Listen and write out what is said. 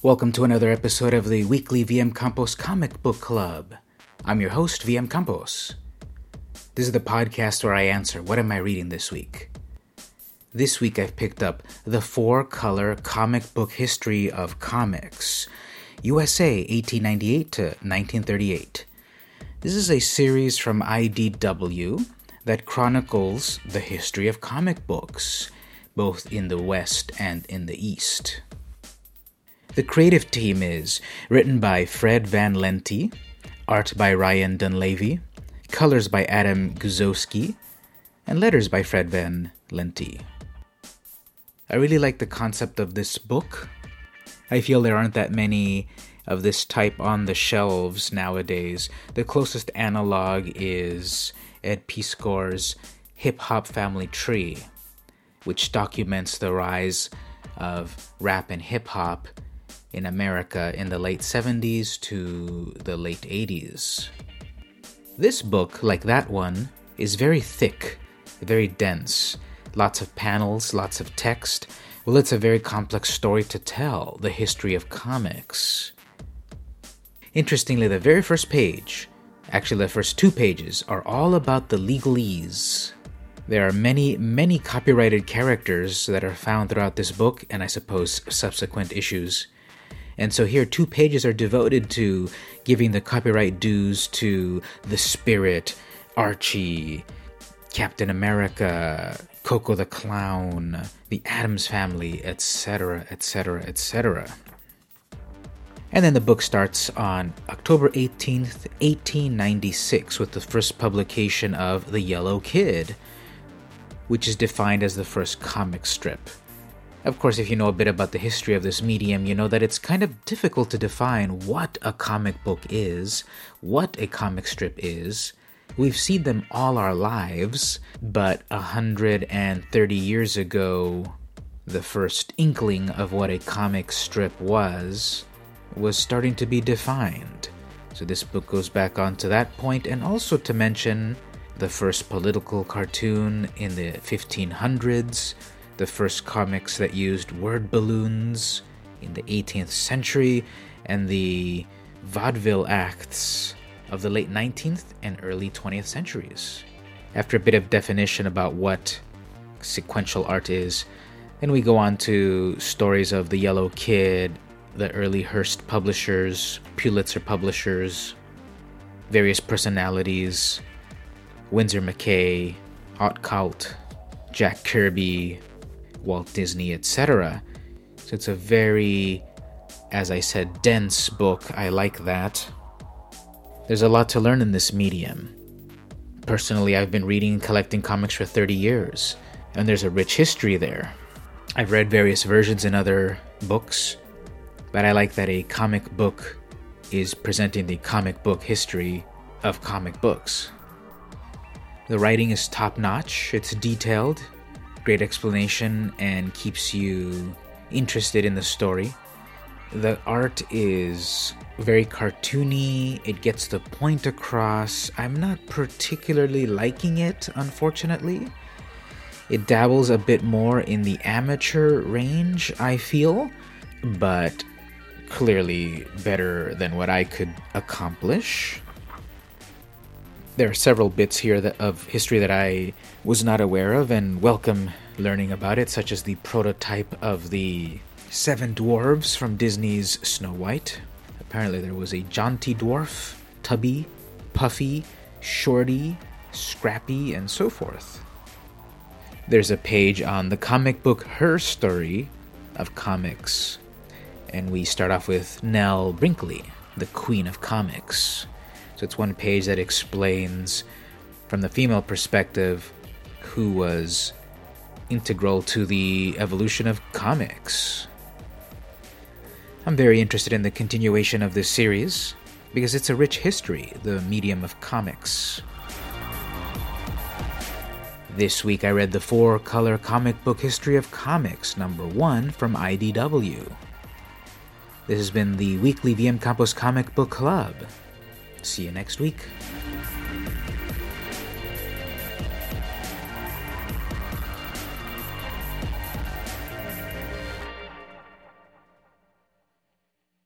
Welcome to another episode of the weekly VM Campos Comic Book Club. I'm your host, VM Campos. This is the podcast where I answer what am I reading this week. This week I've picked up The Four Color Comic Book History of Comics, USA 1898 to 1938. This is a series from IDW that chronicles the history of comic books, both in the West and in the East. The creative team is written by Fred Van Lente, art by Ryan Dunlavey, colors by Adam Guzowski, and letters by Fred Van Lente. I really like the concept of this book. I feel there aren't that many of this type on the shelves nowadays. The closest analog is Ed Piskor's Hip Hop Family Tree, which documents the rise of rap and hip hop in America in the late 70s to the late 80s. This book, like that one, is very thick, very dense, lots of panels, lots of text. Well, it's a very complex story to tell the history of comics. Interestingly, the very first page, actually, the first two pages, are all about the legalese. There are many, many copyrighted characters that are found throughout this book, and I suppose subsequent issues. And so here, two pages are devoted to giving the copyright dues to the Spirit, Archie, Captain America, Koko the Clown, the Addams Family, etc., etc., etc. And then the book starts on October 18th, 1896, with the first publication of The Yellow Kid, which is defined as the first comic strip. Of course, if you know a bit about the history of this medium, you know that it's kind of difficult to define what a comic book is, what a comic strip is. We've seen them all our lives, but 130 years ago, the first inkling of what a comic strip was was starting to be defined. So this book goes back on to that point and also to mention the first political cartoon in the 1500s the first comics that used word balloons in the 18th century, and the vaudeville acts of the late 19th and early 20th centuries. After a bit of definition about what sequential art is, then we go on to stories of the Yellow Kid, the early Hearst publishers, Pulitzer publishers, various personalities, Winsor McCay, Art Cult, Jack Kirby, Walt Disney, etc. So it's a very, as I said, dense book. I like that. There's a lot to learn in this medium. Personally, I've been reading and collecting comics for 30 years, and there's a rich history there. I've read various versions in other books, but I like that a comic book is presenting the comic book history of comic books. The writing is top notch, it's detailed, great explanation and keeps you interested in the story. The art is very cartoony, it gets the point across. I'm not particularly liking it, unfortunately. It dabbles a bit more in the amateur range, I feel, but clearly better than what I could accomplish there are several bits here that, of history that I was not aware of and welcome learning about it, such as the prototype of the seven dwarves from Disney's Snow White. Apparently, there was a jaunty dwarf, Tubby, Puffy, Shorty, Scrappy, and so forth. There's a page on the comic book Her Story of Comics, and we start off with Nell Brinkley, the Queen of Comics. So it's one page that explains, from the female perspective, who was integral to the evolution of comics. I'm very interested in the continuation of this series because it's a rich history, the medium of comics. This week I read the four color comic book history of comics, number one from IDW. This has been the weekly VM Campos Comic Book Club. See you next week.